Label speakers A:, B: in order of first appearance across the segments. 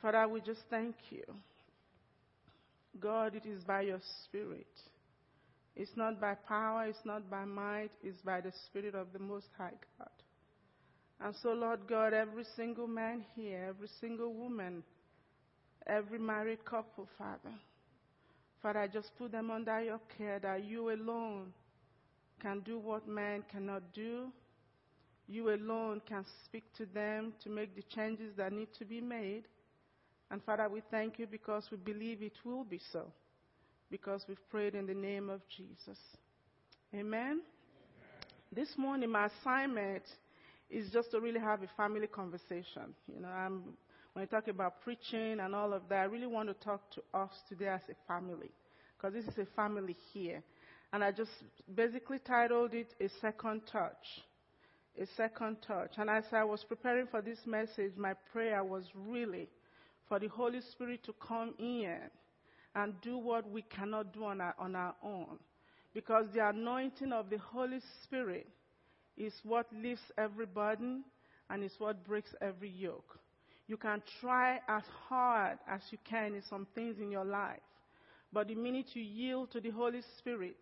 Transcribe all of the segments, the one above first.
A: Father, we just thank you. God, it is by your Spirit. It's not by power, it's not by might, it's by the Spirit of the Most High God. And so, Lord God, every single man here, every single woman, every married couple, Father, Father, I just put them under your care that you alone can do what man cannot do. You alone can speak to them to make the changes that need to be made. And Father, we thank you because we believe it will be so, because we've prayed in the name of Jesus. Amen. Amen. This morning, my assignment is just to really have a family conversation. You know, I'm, when I talk about preaching and all of that, I really want to talk to us today as a family, because this is a family here. And I just basically titled it A Second Touch. A Second Touch. And as I was preparing for this message, my prayer was really for the Holy Spirit to come in and do what we cannot do on our, on our own. Because the anointing of the Holy Spirit is what lifts every burden and is what breaks every yoke. You can try as hard as you can in some things in your life, but the minute you yield to the Holy Spirit,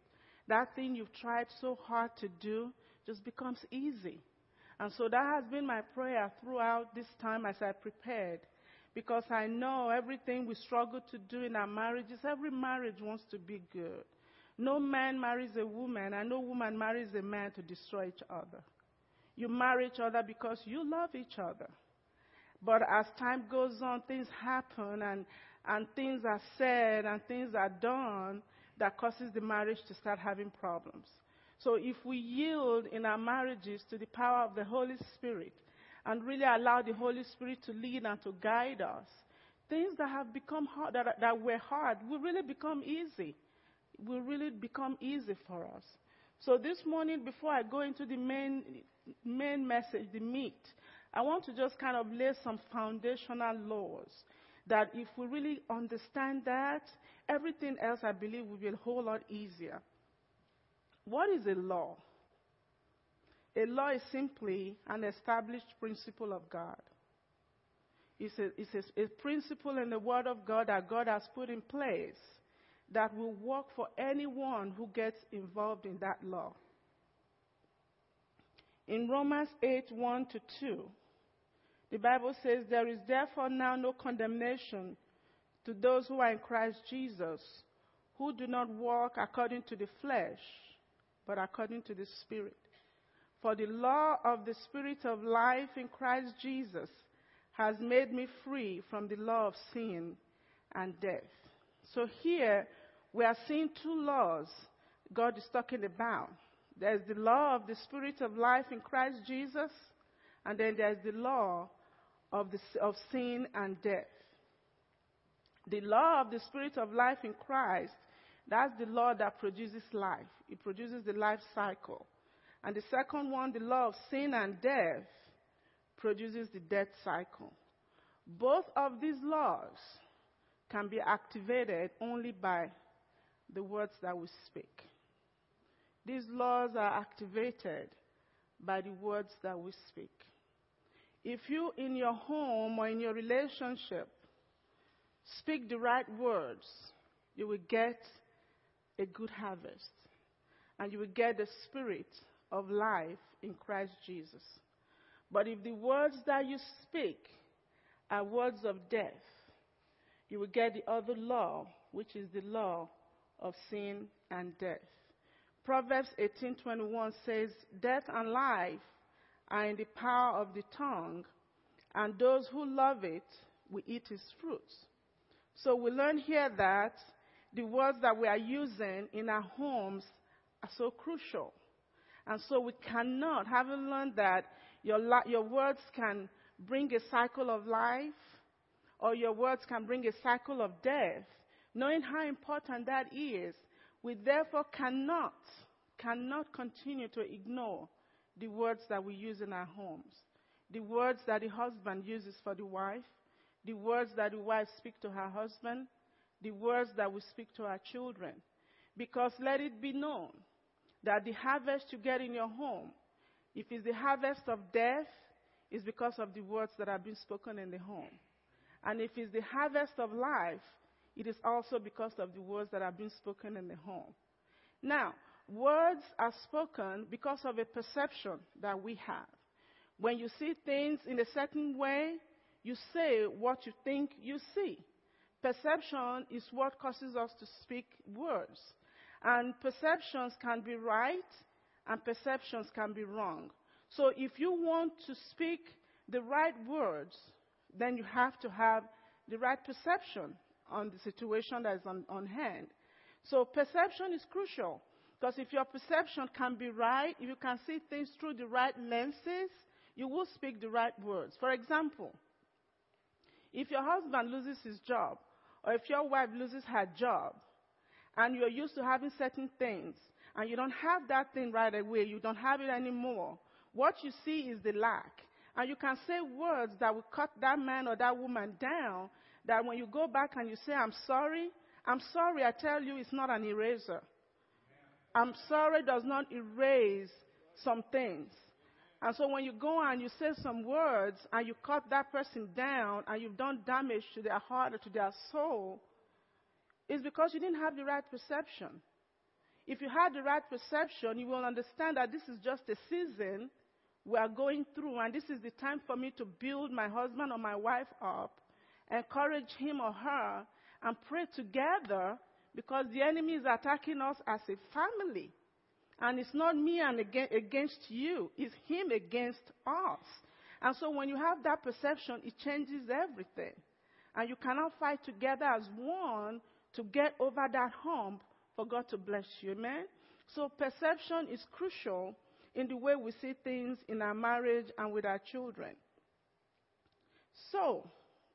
A: that thing you've tried so hard to do just becomes easy. And so that has been my prayer throughout this time as I prepared because I know everything we struggle to do in our marriages, every marriage wants to be good. No man marries a woman, and no woman marries a man to destroy each other. You marry each other because you love each other. But as time goes on, things happen and, and things are said and things are done that causes the marriage to start having problems. So if we yield in our marriages to the power of the Holy Spirit, and really allow the Holy Spirit to lead and to guide us, things that have become hard, that, that were hard, will really become easy. Will really become easy for us. So this morning, before I go into the main, main message, the meat, I want to just kind of lay some foundational laws that if we really understand that, everything else I believe will be a whole lot easier. What is a law? A law is simply an established principle of God. It's, a, it's a, a, principle in the Word of God that God has put in place that will work for anyone who gets involved in that law. In Romans 8 1 to 2, the Bible says, There is therefore now no condemnation to those who are in Christ Jesus, who do not walk according to the flesh, but according to the Spirit. For the law of the Spirit of life in Christ Jesus has made me free from the law of sin and death. So here we are seeing two laws God is talking about. There's the law of the Spirit of life in Christ Jesus, and then there's the law of, the, of sin and death. The law of the Spirit of life in Christ, that's the law that produces life. It produces the life cycle. And the second one, the law of sin and death, produces the death cycle. Both of these laws can be activated only by the words that we speak. These laws are activated by the words that we speak. If you, in your home or in your relationship, speak the right words, you will get a good harvest. And you will get the spirit of life in Christ Jesus. But if the words that you speak are words of death, you will get the other law, which is the law of sin and death. Proverbs 18:21 says, "Death and life are in the power of the tongue, and those who love it will eat its fruits." So we learn here that the words that we are using in our homes are so crucial. And so we cannot, having learned that your, your words can bring a cycle of life, or your words can bring a cycle of death, knowing how important that is, we therefore cannot, cannot continue to ignore the words that we use in our homes, the words that the husband uses for the wife, the words that the wife speaks to her husband, the words that we speak to our children. Because let it be known that the harvest you get in your home, if it's the harvest of death, is because of the words that have been spoken in the home. And if it's the harvest of life, it is also because of the words that have been spoken in the home. Now, words are spoken because of a perception that we have. When you see things in a certain way, you say what you think you see. Perception is what causes us to speak words. And perceptions can be right and perceptions can be wrong. So if you want to speak the right words, then you have to have the right perception on the situation that is on, on hand. So perception is crucial because if your perception can be right, if you can see things through the right lenses, you will speak the right words. For example, if your husband loses his job, or if your wife loses her job, and you're used to having certain things, and you don't have that thing right away, you don't have it anymore, what you see is the lack. And you can say words that will cut that man or that woman down, that when you go back and you say, I'm sorry, I'm sorry, I tell you, it's not an eraser. I'm sorry does not erase some things. And so when you go and you say some words and you cut that person down and you've done damage to their heart or to their soul, it's because you didn't have the right perception. If you had the right perception, you will understand that this is just a season we are going through, and this is the time for me to build my husband or my wife up, encourage him or her, and pray together because the enemy is attacking us as a family. And it's not me and against you, it's him against us. And so when you have that perception, it changes everything. And you cannot fight together as one to get over that hump for God to bless you. Amen? So perception is crucial in the way we see things in our marriage and with our children. So,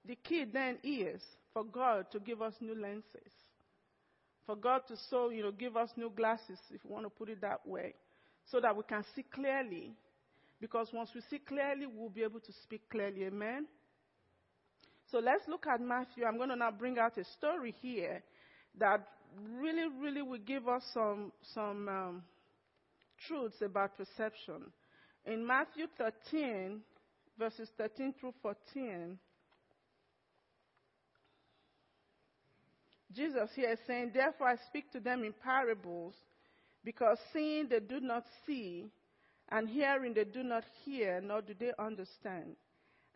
A: the key then is for God to give us new lenses. For God to so, you know, give us new glasses, if you want to put it that way, so that we can see clearly. Because once we see clearly, we'll be able to speak clearly. Amen? So let's look at Matthew. I'm going to now bring out a story here that really, really will give us some, some um, truths about perception. In Matthew 13, verses 13 through 14, Jesus here is saying, Therefore I speak to them in parables, because seeing they do not see, and hearing they do not hear, nor do they understand.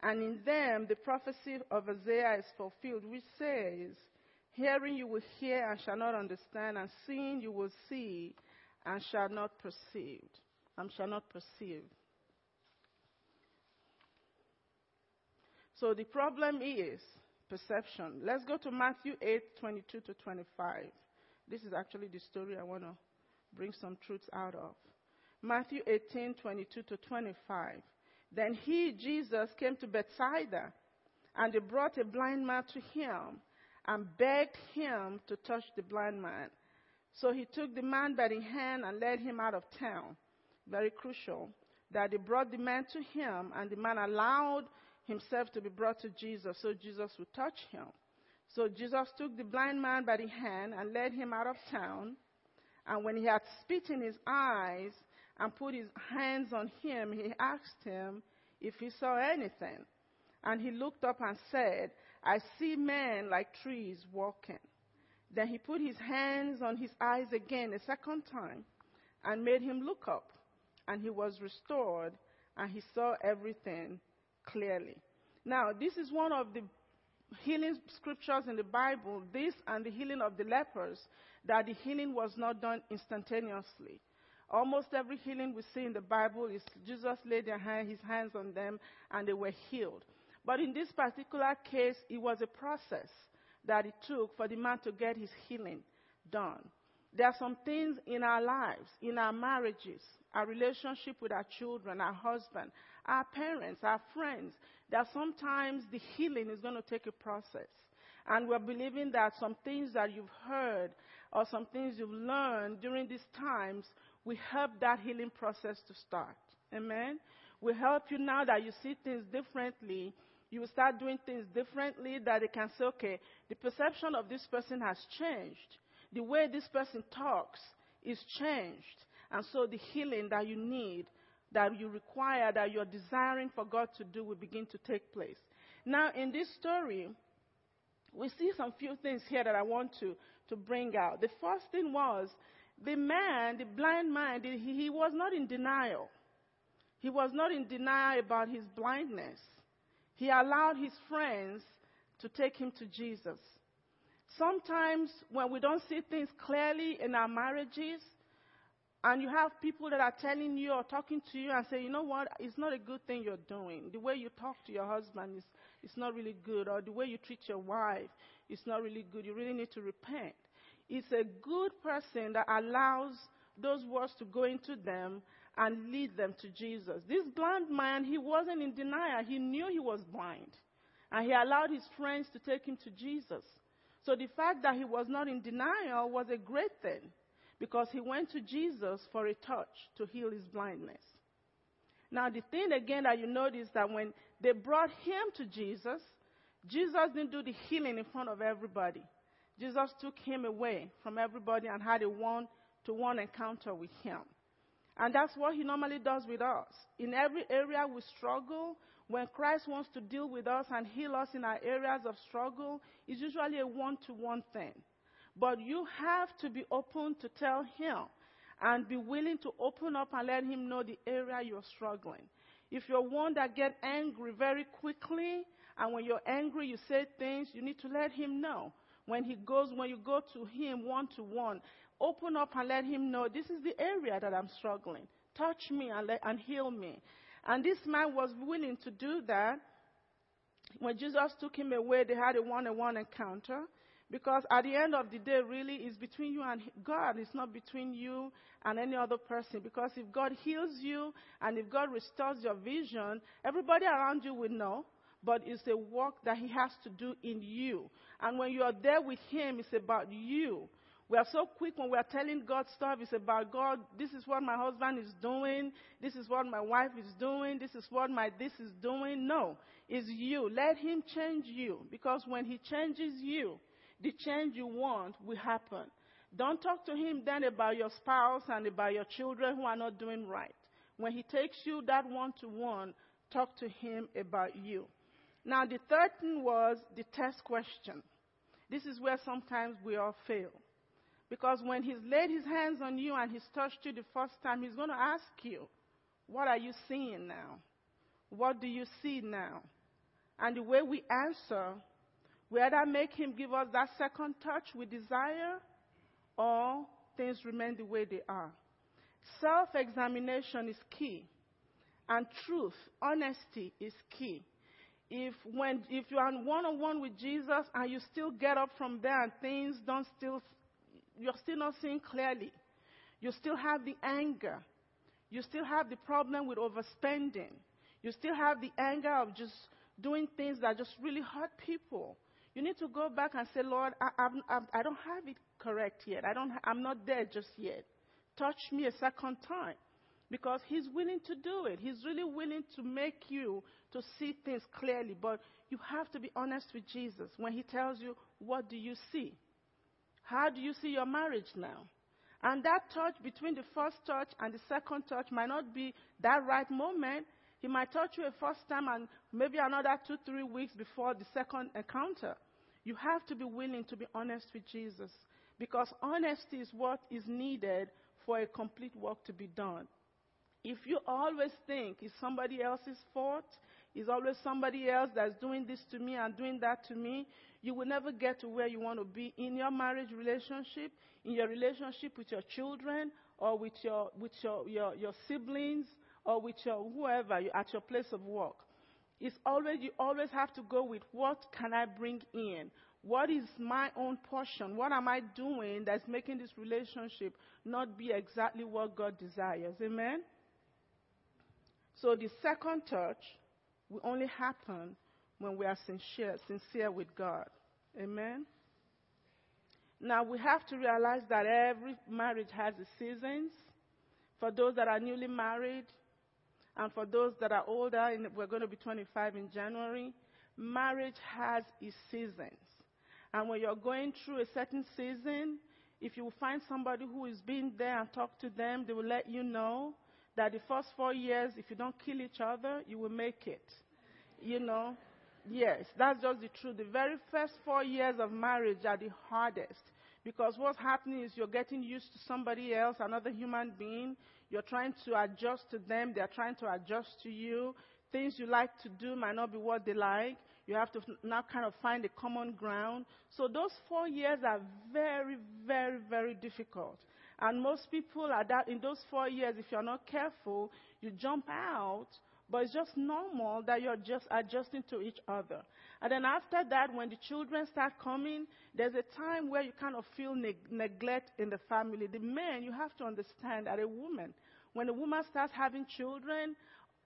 A: And in them the prophecy of Isaiah is fulfilled, which says, Hearing you will hear and shall not understand, and seeing you will see and shall not perceive. And shall not perceive. So the problem is perception. Let's go to Matthew 8, 22 to 25. This is actually the story I want to bring some truths out of. Matthew 18, 22 to 25. Then he, Jesus, came to Bethsaida, and they brought a blind man to him and begged him to touch the blind man. So he took the man by the hand and led him out of town. Very crucial that they brought the man to him, and the man allowed himself to be brought to Jesus so Jesus would touch him. So Jesus took the blind man by the hand and led him out of town. And when he had spit in his eyes and put his hands on him, he asked him if he saw anything. And he looked up and said, I see men like trees walking. Then he put his hands on his eyes again a second time and made him look up. And he was restored and he saw everything clearly. Now, this is one of the healing scriptures in the Bible, this and the healing of the lepers, that the healing was not done instantaneously. Almost every healing we see in the Bible is Jesus laid hand, his hands on them and they were healed. But in this particular case, it was a process that it took for the man to get his healing done. There are some things in our lives, in our marriages, our relationship with our children, our husband, our parents, our friends, that sometimes the healing is going to take a process. And we're believing that some things that you've heard or some things you've learned during these times will help that healing process to start. Amen? We help you now that you see things differently you will start doing things differently that they can say, okay, the perception of this person has changed. The way this person talks is changed. And so the healing that you need, that you require, that you're desiring for God to do will begin to take place. Now, in this story, we see some few things here that I want to, to bring out. The first thing was the man, the blind man, he, he was not in denial. He was not in denial about his blindness. He allowed his friends to take him to Jesus. Sometimes when we don't see things clearly in our marriages, and you have people that are telling you or talking to you and say, you know what, it's not a good thing you're doing. The way you talk to your husband is, is not really good, or the way you treat your wife is not really good. You really need to repent. It's a good person that allows those words to go into them and lead them to Jesus. This blind man, he wasn't in denial. He knew he was blind. And he allowed his friends to take him to Jesus. So the fact that he was not in denial was a great thing because he went to Jesus for a touch to heal his blindness. Now, the thing again that you notice that when they brought him to Jesus, Jesus didn't do the healing in front of everybody. Jesus took him away from everybody and had a one to one encounter with him. And that's what he normally does with us. In every area we struggle, when Christ wants to deal with us and heal us in our areas of struggle, it's usually a one to one thing. But you have to be open to tell him and be willing to open up and let him know the area you're struggling. If you're one that get angry very quickly, and when you're angry you say things, you need to let him know. When he goes, when you go to him one to one, open up and let him know this is the area that I'm struggling. Touch me and, let, and heal me. And this man was willing to do that. When Jesus took him away, they had a one on one encounter. Because at the end of the day, really, it's between you and God. It's not between you and any other person. Because if God heals you and if God restores your vision, everybody around you will know. But it's a work that He has to do in you. And when you are there with Him, it's about you. We are so quick when we are telling God stuff. It's about God. This is what my husband is doing. This is what my wife is doing. This is what my this is doing. No, it's you. Let Him change you. Because when He changes you, the change you want will happen. Don't talk to him then about your spouse and about your children who are not doing right. When he takes you that one to one, talk to him about you. Now, the third thing was the test question. This is where sometimes we all fail. Because when he's laid his hands on you and he's touched you the first time, he's going to ask you, What are you seeing now? What do you see now? And the way we answer we either make Him give us that second touch we desire, or things remain the way they are. Self examination is key, and truth, honesty is key. If, when, if you are one on one with Jesus and you still get up from there and things don't still, you're still not seeing clearly, you still have the anger, you still have the problem with overspending, you still have the anger of just doing things that just really hurt people. You need to go back and say, Lord, I, I, I don't have it correct yet. I don't, I'm not there just yet. Touch me a second time. Because He's willing to do it. He's really willing to make you to see things clearly. But you have to be honest with Jesus when He tells you, What do you see? How do you see your marriage now? And that touch between the first touch and the second touch might not be that right moment. He might touch you a first time and maybe another two, three weeks before the second encounter. You have to be willing to be honest with Jesus because honesty is what is needed for a complete work to be done. If you always think it's somebody else's fault, it's always somebody else that's doing this to me and doing that to me, you will never get to where you want to be in your marriage relationship, in your relationship with your children, or with your, with your, your, your siblings, or with your whoever at your place of work. It's always, you always have to go with what can I bring in? What is my own portion? What am I doing that's making this relationship not be exactly what God desires? Amen? So the second touch will only happen when we are sincere, sincere with God. Amen? Now we have to realize that every marriage has its seasons. For those that are newly married, and for those that are older, we're going to be 25 in January, marriage has its seasons. And when you're going through a certain season, if you find somebody who is being there and talk to them, they will let you know that the first four years, if you don't kill each other, you will make it. You know? Yes, that's just the truth. The very first four years of marriage are the hardest. Because what's happening is you're getting used to somebody else, another human being. You're trying to adjust to them. They're trying to adjust to you. Things you like to do might not be what they like. You have to now kind of find a common ground. So those four years are very, very, very difficult. And most people are that in those four years, if you're not careful, you jump out but it's just normal that you're just adjusting to each other. And then after that, when the children start coming, there's a time where you kind of feel neg- neglect in the family. The men, you have to understand that a woman, when a woman starts having children,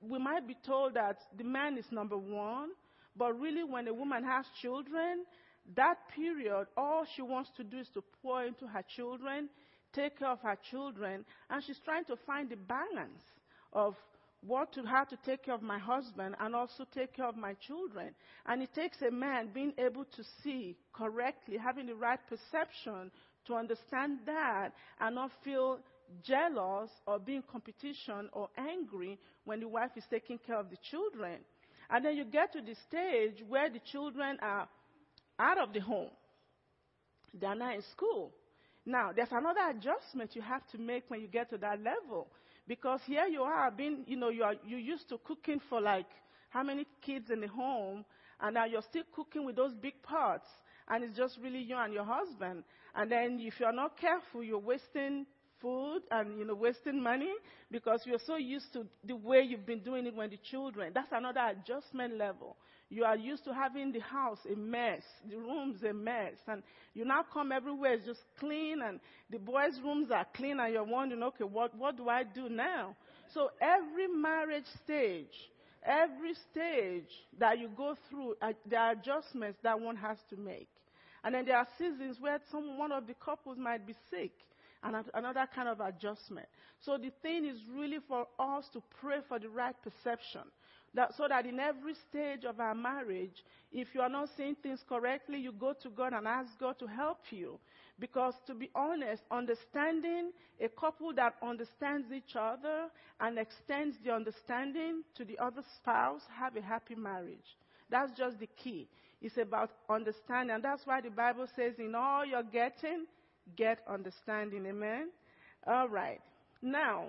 A: we might be told that the man is number one, but really when a woman has children, that period, all she wants to do is to pour into her children, take care of her children, and she's trying to find the balance of what to how to take care of my husband and also take care of my children. And it takes a man being able to see correctly, having the right perception to understand that and not feel jealous or be in competition or angry when the wife is taking care of the children. And then you get to the stage where the children are out of the home. They are not in school. Now, there's another adjustment you have to make when you get to that level. Because here you are being, you know, you are you used to cooking for like how many kids in the home, and now you're still cooking with those big pots, and it's just really you and your husband. And then if you're not careful, you're wasting food and you know wasting money because you're so used to the way you've been doing it when the children. That's another adjustment level. You are used to having the house a mess, the rooms a mess, and you now come everywhere it's just clean, and the boys' rooms are clean, and you're wondering, okay, what what do I do now? So every marriage stage, every stage that you go through, uh, there are adjustments that one has to make. And then there are seasons where some one of the couples might be sick and another kind of adjustment. So the thing is really for us to pray for the right perception. That, so that in every stage of our marriage, if you are not seeing things correctly, you go to God and ask God to help you. Because to be honest, understanding a couple that understands each other and extends the understanding to the other spouse have a happy marriage. That's just the key. It's about understanding. And that's why the Bible says, in all you're getting, get understanding. Amen? All right. Now,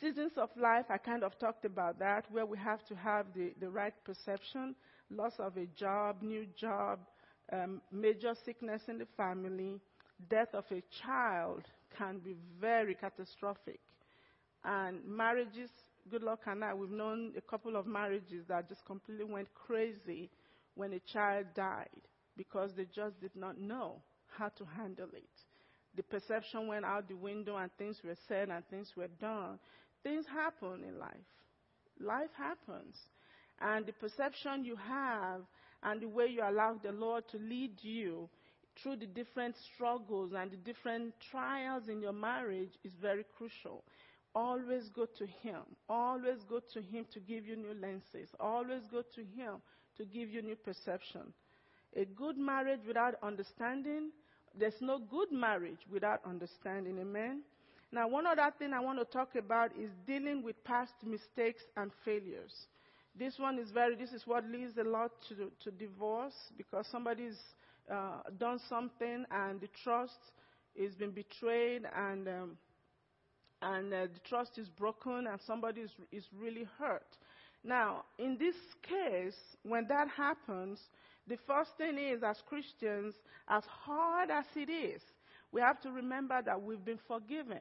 A: seasons of life, I kind of talked about that, where we have to have the, the right perception, loss of a job, new job, um, major sickness in the family, death of a child can be very catastrophic. And marriages, Goodluck and I, we've known a couple of marriages that just completely went crazy when a child died because they just did not know how to handle it. The perception went out the window and things were said and things were done. Things happen in life. Life happens. And the perception you have and the way you allow the Lord to lead you through the different struggles and the different trials in your marriage is very crucial. Always go to Him. Always go to Him to give you new lenses. Always go to Him to give you new perception. A good marriage without understanding, there's no good marriage without understanding. Amen? Now, one other thing I want to talk about is dealing with past mistakes and failures. This one is very, this is what leads a lot to, to divorce because somebody's uh, done something and the trust has been betrayed and, um, and uh, the trust is broken and somebody is, is really hurt. Now, in this case, when that happens, the first thing is, as Christians, as hard as it is, we have to remember that we've been forgiven.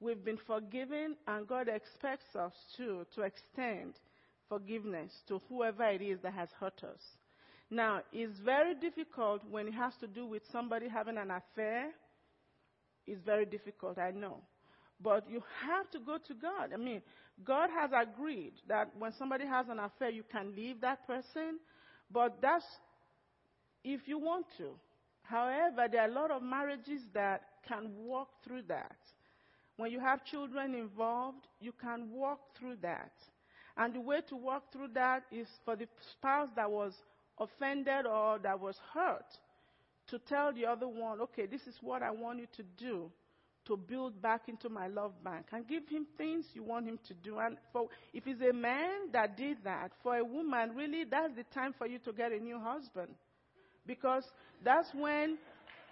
A: We've been forgiven, and God expects us to, to extend forgiveness to whoever it is that has hurt us. Now, it's very difficult when it has to do with somebody having an affair. It's very difficult, I know. But you have to go to God. I mean, God has agreed that when somebody has an affair, you can leave that person, but that's if you want to. However, there are a lot of marriages that can walk through that. When you have children involved, you can walk through that. And the way to walk through that is for the spouse that was offended or that was hurt to tell the other one, okay, this is what I want you to do to build back into my love bank and give him things you want him to do. And for if it's a man that did that, for a woman, really that's the time for you to get a new husband. Because that's when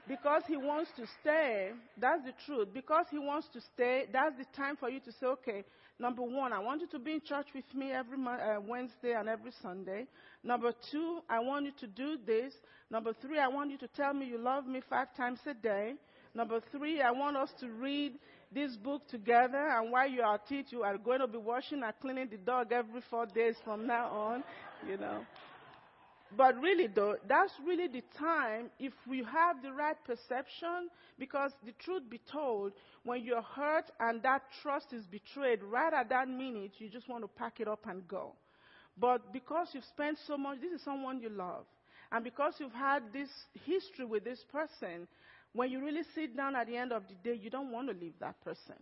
A: because he wants to stay, that's the truth. Because he wants to stay, that's the time for you to say, okay, number one, I want you to be in church with me every uh, Wednesday and every Sunday. Number two, I want you to do this. Number three, I want you to tell me you love me five times a day. Number three, I want us to read this book together, and while you are teaching, you are going to be washing and cleaning the dog every four days from now on, you know. But really, though, that's really the time if we have the right perception, because the truth be told, when you're hurt and that trust is betrayed, right at that minute, you just want to pack it up and go. But because you've spent so much, this is someone you love. And because you've had this history with this person, when you really sit down at the end of the day, you don't want to leave that person.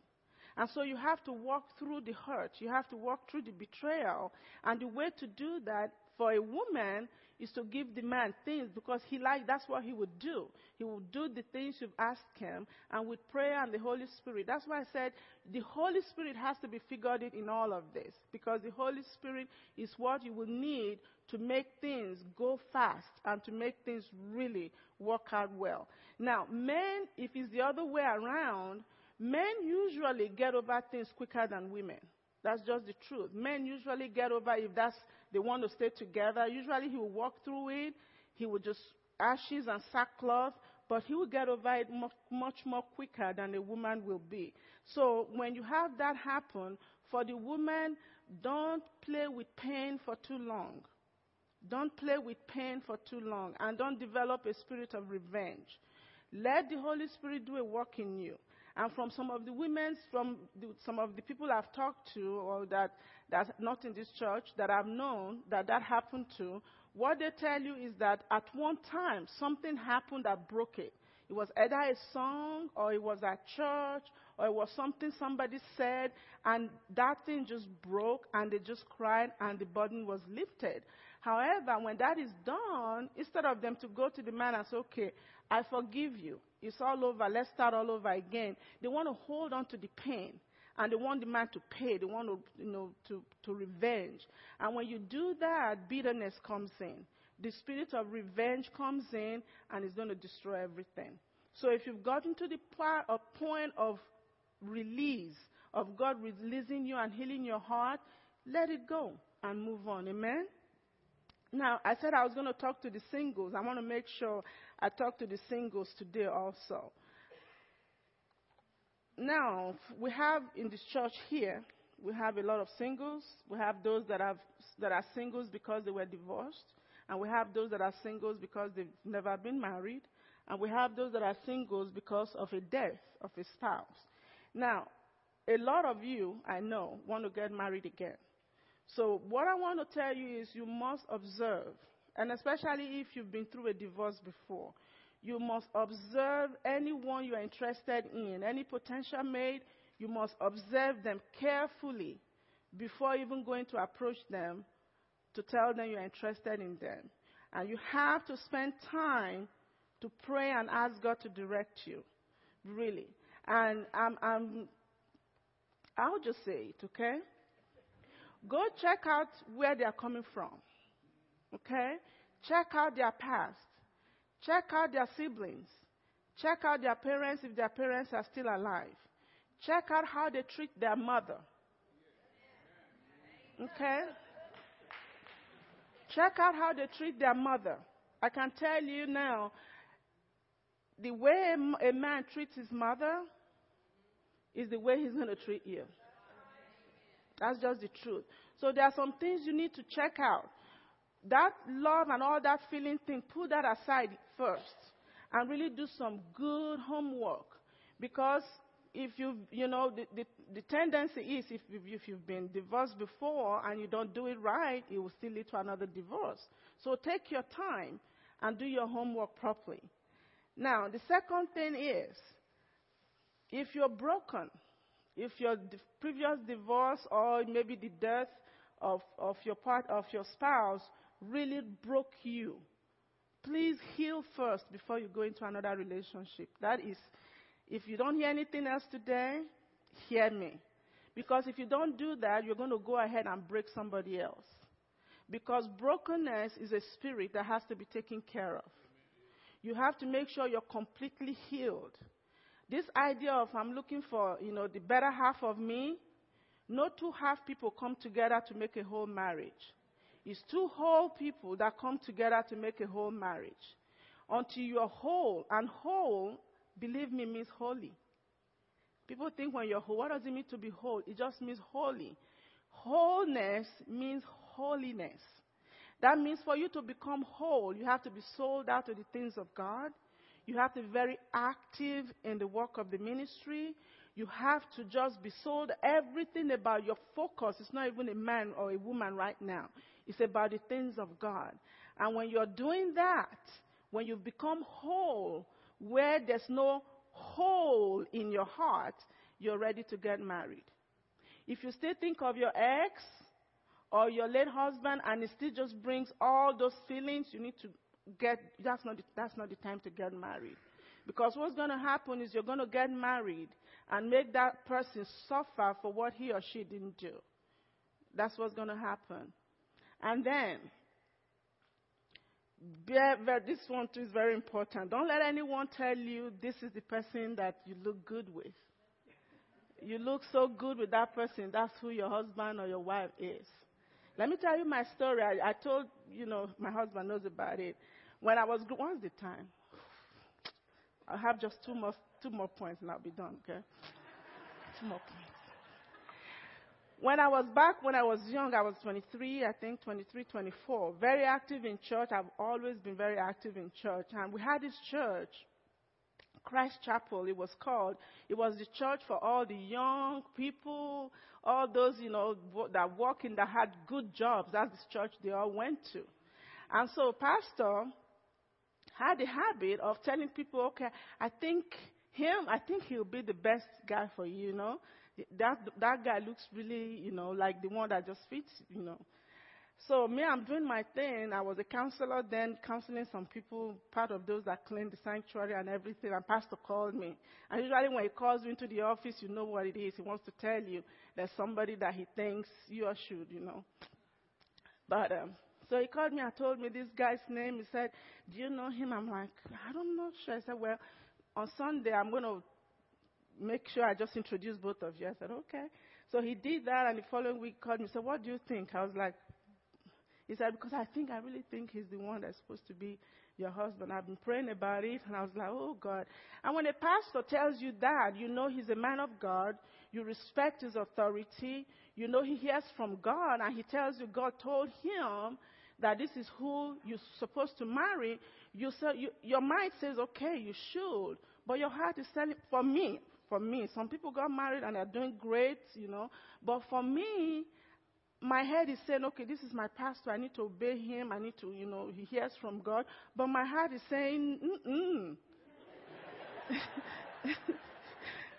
A: And so you have to walk through the hurt. You have to walk through the betrayal. And the way to do that for a woman is to give the man things because he like that's what he would do. He would do the things you've asked him and with prayer and the Holy Spirit. That's why I said the Holy Spirit has to be figured in all of this because the Holy Spirit is what you will need to make things go fast and to make things really work out well. Now, men, if it's the other way around, men usually get over things quicker than women. That's just the truth. Men usually get over if that's they want to stay together. Usually he will walk through it. He will just ashes and sackcloth, but he will get over it much, much more quicker than a woman will be. So when you have that happen, for the woman, don't play with pain for too long. Don't play with pain for too long and don't develop a spirit of revenge. Let the Holy Spirit do a work in you. And from some of the women, from the, some of the people I've talked to, or that that's not in this church, that I've known that that happened to, what they tell you is that at one time something happened that broke it. It was either a song, or it was at church, or it was something somebody said, and that thing just broke, and they just cried, and the burden was lifted. However, when that is done, instead of them to go to the man and say, okay, I forgive you. It's all over. Let's start all over again. They want to hold on to the pain. And they want the man to pay. They want to, you know, to, to revenge. And when you do that, bitterness comes in. The spirit of revenge comes in and it's going to destroy everything. So if you've gotten to the part, point of release, of God releasing you and healing your heart, let it go and move on. Amen? Now, I said I was going to talk to the singles. I want to make sure I talk to the singles today also. Now, we have in this church here, we have a lot of singles. We have those that, have, that are singles because they were divorced. And we have those that are singles because they've never been married. And we have those that are singles because of a death of a spouse. Now, a lot of you, I know, want to get married again. So, what I want to tell you is you must observe, and especially if you've been through a divorce before, you must observe anyone you are interested in, any potential mate, you must observe them carefully before even going to approach them to tell them you're interested in them. And you have to spend time to pray and ask God to direct you, really. And I'll just say it, okay? Go check out where they are coming from. Okay? Check out their past. Check out their siblings. Check out their parents if their parents are still alive. Check out how they treat their mother. Okay? Check out how they treat their mother. I can tell you now, the way a man treats his mother is the way he's going to treat you. That's just the truth. So there are some things you need to check out. That love and all that feeling thing, put that aside first and really do some good homework. Because if you, you know, the, the, the tendency is if, if you've been divorced before and you don't do it right, it will still lead to another divorce. So take your time and do your homework properly. Now, the second thing is, if you're broken, if your previous divorce or maybe the death of, of your part of your spouse really broke you, please heal first before you go into another relationship. That is If you don't hear anything else today, hear me. Because if you don't do that, you're going to go ahead and break somebody else. Because brokenness is a spirit that has to be taken care of. You have to make sure you're completely healed. This idea of I'm looking for, you know, the better half of me, no two half people come together to make a whole marriage. It's two whole people that come together to make a whole marriage. Until you're whole, and whole, believe me, means holy. People think when you're whole, what does it mean to be whole? It just means holy. Wholeness means holiness. That means for you to become whole, you have to be sold out to the things of God. You have to be very active in the work of the ministry. You have to just be sold everything about your focus. It's not even a man or a woman right now. It's about the things of God. And when you're doing that, when you become whole, where there's no hole in your heart, you're ready to get married. If you still think of your ex or your late husband and it still just brings all those feelings, you need to get, that's not the, that's not the time to get married. Because what's going to happen is you're going to get married and make that person suffer for what he or she didn't do. That's what's going to happen. And then, this one too is very important. Don't let anyone tell you this is the person that you look good with. You look so good with that person, that's who your husband or your wife is. Let me tell you my story. I, I told, you know, my husband knows about it. When I was, once the time? I have just two more, two more points and I'll be done, okay? two more points. When I was back, when I was young, I was 23, I think 23, 24. Very active in church. I've always been very active in church. And we had this church, Christ Chapel, it was called. It was the church for all the young people, all those, you know, that work in that had good jobs. That's the church they all went to. And so, Pastor had the habit of telling people, okay, I think him, I think he'll be the best guy for you, you know. That, that guy looks really, you know, like the one that just fits, you know. So me, I'm doing my thing. I was a counselor then, counseling some people, part of those that clean the sanctuary and everything. And pastor called me. And usually when he calls you into the office, you know what it is. He wants to tell you there's somebody that he thinks you should, you know. But um, so he called me and told me this guy's name. He said, "Do you know him?" I'm like, "I don't know." Sure. I said, "Well, on Sunday I'm going to make sure I just introduce both of you." I said, "Okay." So he did that, and the following week called me. Said, "What do you think?" I was like, he said, because I think, I really think he's the one that's supposed to be your husband. I've been praying about it, and I was like, oh God. And when a pastor tells you that, you know he's a man of God, you respect his authority, you know he hears from God, and he tells you God told him that this is who you're supposed to marry, you you, your mind says, okay, you should. But your heart is telling, for me, for me, some people got married and they're doing great, you know. But for me, my head is saying, okay, this is my pastor. I need to obey him. I need to, you know, he hears from God. But my heart is saying, mm-mm.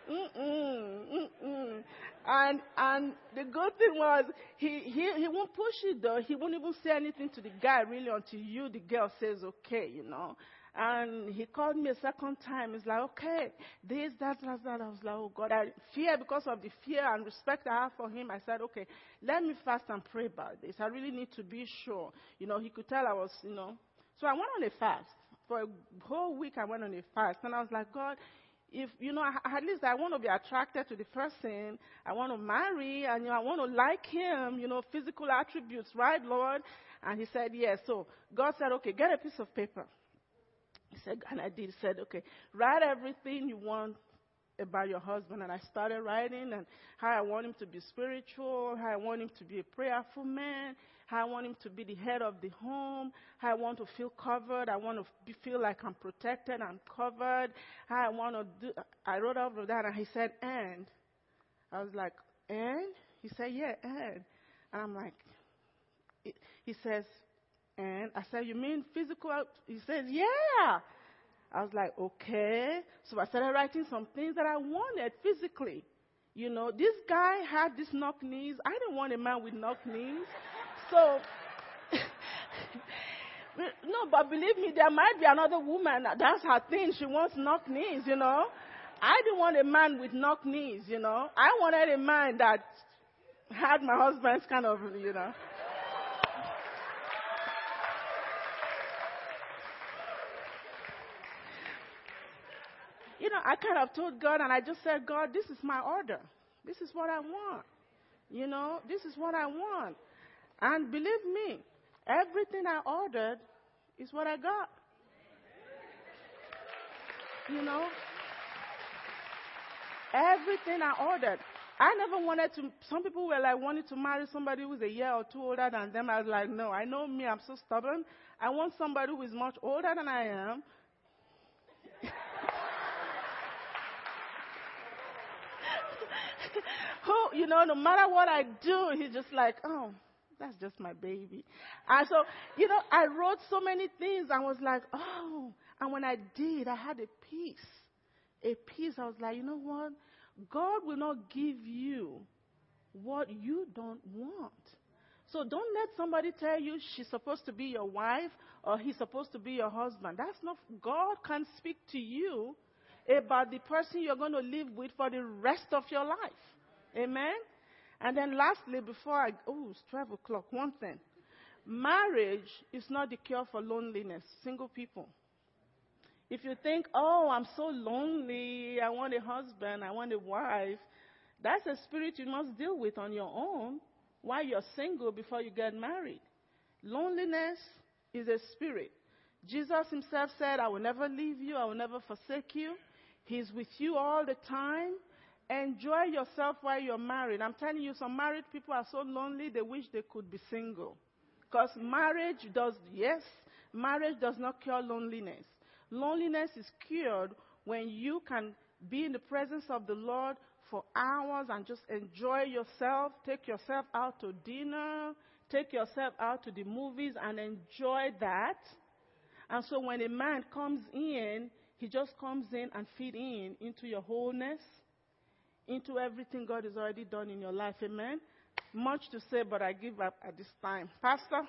A: mm-mm, mm-mm. And, and the good thing was, he, he, he won't push it though. He won't even say anything to the guy really until you, the girl, says okay, you know. And he called me a second time. He's like, okay, this, that, that, that. I was like, oh God, I fear because of the fear and respect I have for him. I said, okay, let me fast and pray about this. I really need to be sure. You know, he could tell I was, you know. So I went on a fast. For a whole week I went on a fast. And I was like, God, if, you know, at least I want to be attracted to the person I want to marry and, you know, I want to like him, you know, physical attributes, right, Lord? And he said, yes. So God said, okay, get a piece of paper. He said, and I did. He said, okay, write everything you want about your husband. And I started writing and how I want him to be spiritual, how I want him to be a prayerful man, I want him to be the head of the home, I want to feel covered. I want to feel like I'm protected and covered. I want to do. I wrote all of that and he said, and. I was like, and? He said, yeah, and. And I'm like, he says, and I said, You mean physical? He says, Yeah. I was like, Okay. So I started writing some things that I wanted physically. You know, this guy had these knock knees. I didn't want a man with knock knees. So, no, but believe me, there might be another woman. That's her thing. She wants knock knees, you know. I didn't want a man with knock knees, you know. I wanted a man that had my husband's kind of, you know. you know, I kind of told God and I just said, God, this is my order. This is what I want. You know, this is what I want. And believe me, everything I ordered is what I got. You know? Everything I ordered. I never wanted to, some people were like wanting to marry somebody who's a year or two older than them. I was like, no, I know me, I'm so stubborn. I want somebody who is much older than I am. who, you know, no matter what I do, he's just like, oh, that's just my baby. And so, you know, I wrote so many things. I was like, oh. And when I did, I had a peace. A peace. I was like, you know what? God will not give you what you don't want. So don't let somebody tell you she's supposed to be your wife or he's supposed to be your husband. That's not, God can speak to you about the person you're going to live with for the rest of your life. Amen? And then lastly, before I, oh, it's 12 o'clock, one thing. Marriage is not the cure for loneliness, single people. If you think, oh, I'm so lonely, I want a husband, I want a wife, that's a spirit you must deal with on your own while you're single before you get married. Loneliness is a spirit. Jesus himself said, I will never leave you, I will never forsake you. He's with you all the time. Enjoy yourself while you're married. I'm telling you, some married people are so lonely they wish they could be single. Because marriage does, yes, marriage does not cure loneliness. Loneliness is cured when you can be in the presence of the Lord for hours and just enjoy yourself, take yourself out to dinner, take yourself out to the movies and enjoy that. And so when a man comes in, he just comes in and feed in into your wholeness, into everything God has already done in your life. Amen. Much to say, but I give up at this time. Pastor?